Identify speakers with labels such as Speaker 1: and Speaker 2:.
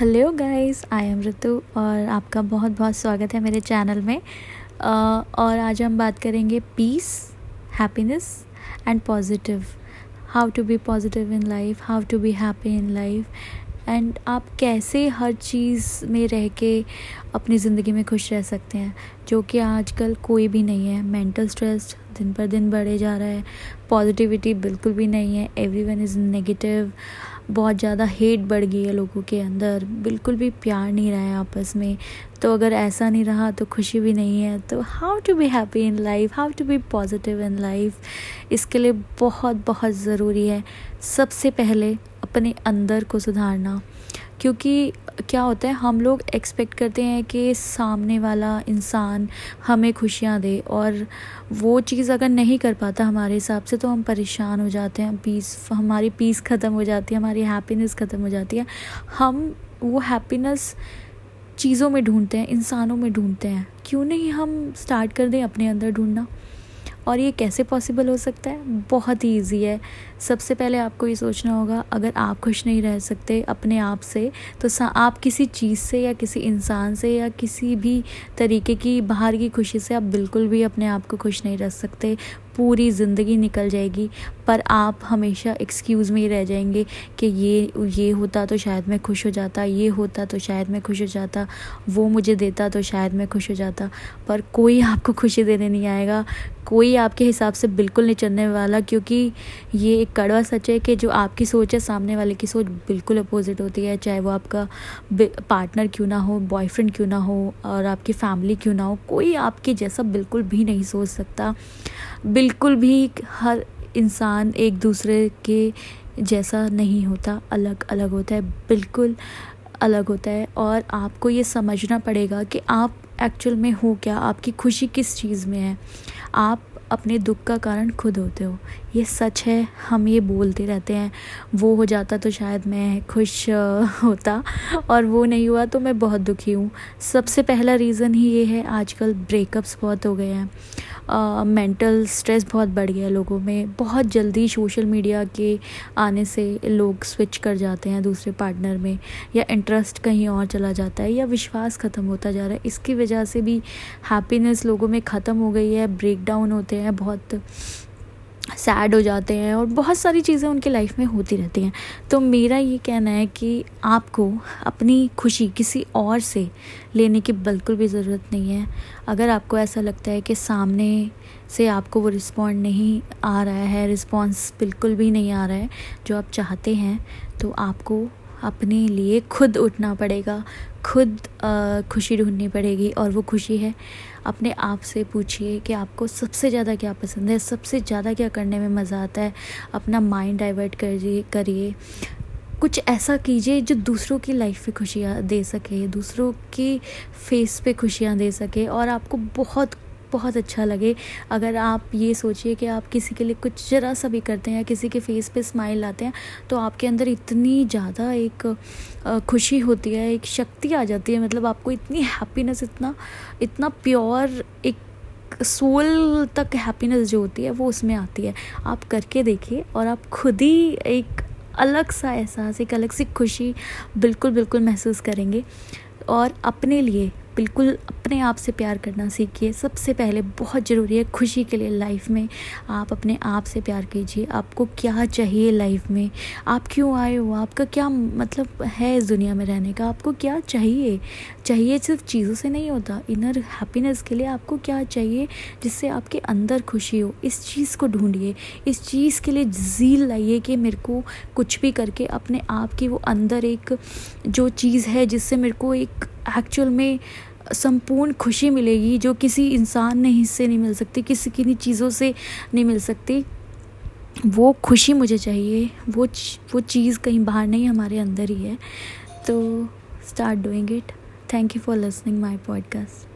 Speaker 1: Hello guys I am Ritu और आपका बहुत बहुत स्वागत है मेरे चैनल में। और आज हम बात करेंगे peace happiness and positive how to be positive in life how to be happy in life and आप कैसे हर चीज़ में रह के अपनी ज़िंदगी में खुश रह सकते हैं? जो कि आजकल कोई भी नहीं है। मेंटल स्ट्रेस दिन पर दिन बढ़े जा रहा है। पॉजिटिविटी बिल्कुल भी नहीं है। एवरी वन इज़ नेगेटिव बहुत ज़्यादा हेट बढ़ गई है लोगों के अंदर। बिल्कुल भी प्यार नहीं रहा है आपस में। तो अगर ऐसा नहीं रहा तो खुशी भी नहीं है। तो how to be happy in life how to be positive in life इसके लिए बहुत बहुत ज़रूरी है। सबसे पहले अपने अंदर को सुधारना। क्योंकि क्या होता है, हम लोग एक्सपेक्ट करते हैं कि सामने वाला इंसान हमें खुशियाँ दे और वो चीज़ अगर नहीं कर पाता हमारे हिसाब से तो हम परेशान हो जाते हैं पीस हमारी पीस ख़त्म हो जाती है, हमारी हैप्पीनेस ख़त्म हो जाती है। हम वो हैप्पीनेस चीज़ों में ढूंढते हैं, इंसानों में ढूंढते हैं। क्यों नहीं हम स्टार्ट कर दें अपने अंदर ढूंढना? और ये कैसे पॉसिबल हो सकता है? बहुत ही ईजी है। सबसे पहले आपको ये सोचना होगा, अगर आप खुश नहीं रह सकते अपने आप से तो आप किसी चीज़ से या किसी इंसान से या किसी भी तरीके की, बाहर की खुशी से आप बिल्कुल भी अपने आप को खुश नहीं रख सकते। पूरी ज़िंदगी निकल जाएगी, पर आप हमेशा एक्सक्यूज़ में ही रह जाएँगे कि ये ये होता तो शायद मैं खुश हो जाता, ये होता तो शायद मैं खुश हो जाता, वो मुझे देता तो शायद मैं खुश हो जाता। पर कोई आपको खुशी देने नहीं आएगा, कोई आपके हिसाब से बिल्कुल नहीं चलने वाला, क्योंकि ये एक कड़वा सच है कि जो आपकी सोच है, सामने वाले की सोच बिल्कुल अपोजिट होती है, चाहे वो आपका पार्टनर क्यों ना हो बॉयफ्रेंड क्यों ना हो, और आपकी फैमिली क्यों ना हो, कोई आपके जैसा बिल्कुल भी नहीं सोच सकता। बिल्कुल भी हर इंसान एक दूसरे के जैसा नहीं होता। अलग अलग होता है, बिल्कुल अलग होता है। और आपको ये समझना पड़ेगा कि आप एक्चुअल में हो क्या? आपकी खुशी किस चीज़ में है? आप अपने दुख का कारण खुद होते हो। ये सच है, हम ये बोलते रहते हैं। वो हो जाता तो शायद मैं खुश होता और वो नहीं हुआ तो मैं बहुत दुखी हूँ। सबसे पहला रीज़न ही ये है, आजकल ब्रेकअप्स बहुत हो गए हैं। मेंटल स्ट्रेस बहुत बढ़ गया है लोगों में। बहुत जल्दी सोशल मीडिया के आने से लोग स्विच कर जाते हैं दूसरे पार्टनर में, या इंटरेस्ट कहीं और चला जाता है, या विश्वास ख़त्म होता जा रहा है। इसकी वजह से भी हैप्पीनेस लोगों में ख़त्म हो गई है ब्रेकडाउन होते हैं बहुत। सैड हो जाते हैं और बहुत सारी चीज़ें उनकी लाइफ में होती रहती हैं। तो मेरा ये कहना है कि आपको अपनी खुशी किसी और से लेने की बिल्कुल भी ज़रूरत नहीं है। अगर आपको ऐसा लगता है कि सामने से आपको वो रिस्पॉन्ड नहीं आ रहा है रिस्पॉन्स बिल्कुल भी नहीं आ रहा है जो आप चाहते हैं तो आपको अपने लिए खुद उठना पड़ेगा, खुद खुशी ढूंढनी पड़ेगी और वो खुशी है। अपने आप से पूछिए कि आपको सबसे ज़्यादा क्या पसंद है, सबसे ज़्यादा क्या करने में मज़ा आता है, अपना माइंड डाइवर्ट करिए करिए। कुछ ऐसा कीजिए जो दूसरों की लाइफ पे खुशियाँ दे सके, दूसरों के फेस पे खुशियाँ दे सके और आपको बहुत बहुत अच्छा लगे। अगर आप ये सोचिए कि आप किसी के लिए कुछ ज़रा सा भी करते हैं, किसी के फेस पे स्माइल लाते हैं तो आपके अंदर इतनी ज़्यादा एक खुशी होती है, एक शक्ति आ जाती है। मतलब आपको इतनी हैप्पीनेस इतना इतना प्योर एक सोल तक हैप्पीनेस जो होती है, वो उसमें आती है। आप करके देखिए और आप खुद ही एक अलग सा एहसास, एक अलग सी खुशी बिल्कुल बिल्कुल महसूस करेंगे। और अपने लिए बिल्कुल अपने आप से प्यार करना सीखिए। सबसे पहले बहुत ज़रूरी है खुशी के लिए लाइफ में आप अपने आप से प्यार कीजिए। आपको क्या चाहिए लाइफ में? आप क्यों आए हो? आपका क्या मतलब है इस दुनिया में रहने का? आपको क्या चाहिए? चाहिए सिर्फ़ चीज़ों से नहीं होता। इनर हैप्पीनेस के लिए आपको क्या चाहिए जिससे आपके अंदर खुशी हो? इस चीज़ को ढूंढिए। इस चीज़ के लिए जील लाइए कि मेरे को कुछ भी करके अपने आप की वो अंदर एक जो चीज़ है जिससे मेरे को एक एक्चुअल में संपूर्ण खुशी मिलेगी जो किसी इंसान ने हिस्से नहीं मिल सकती, किसी किन्नी चीज़ों से नहीं मिल सकती। वो खुशी मुझे चाहिए, वो वो चीज़ कहीं बाहर नहीं, हमारे अंदर ही है। तो start doing it thank you for listening my podcast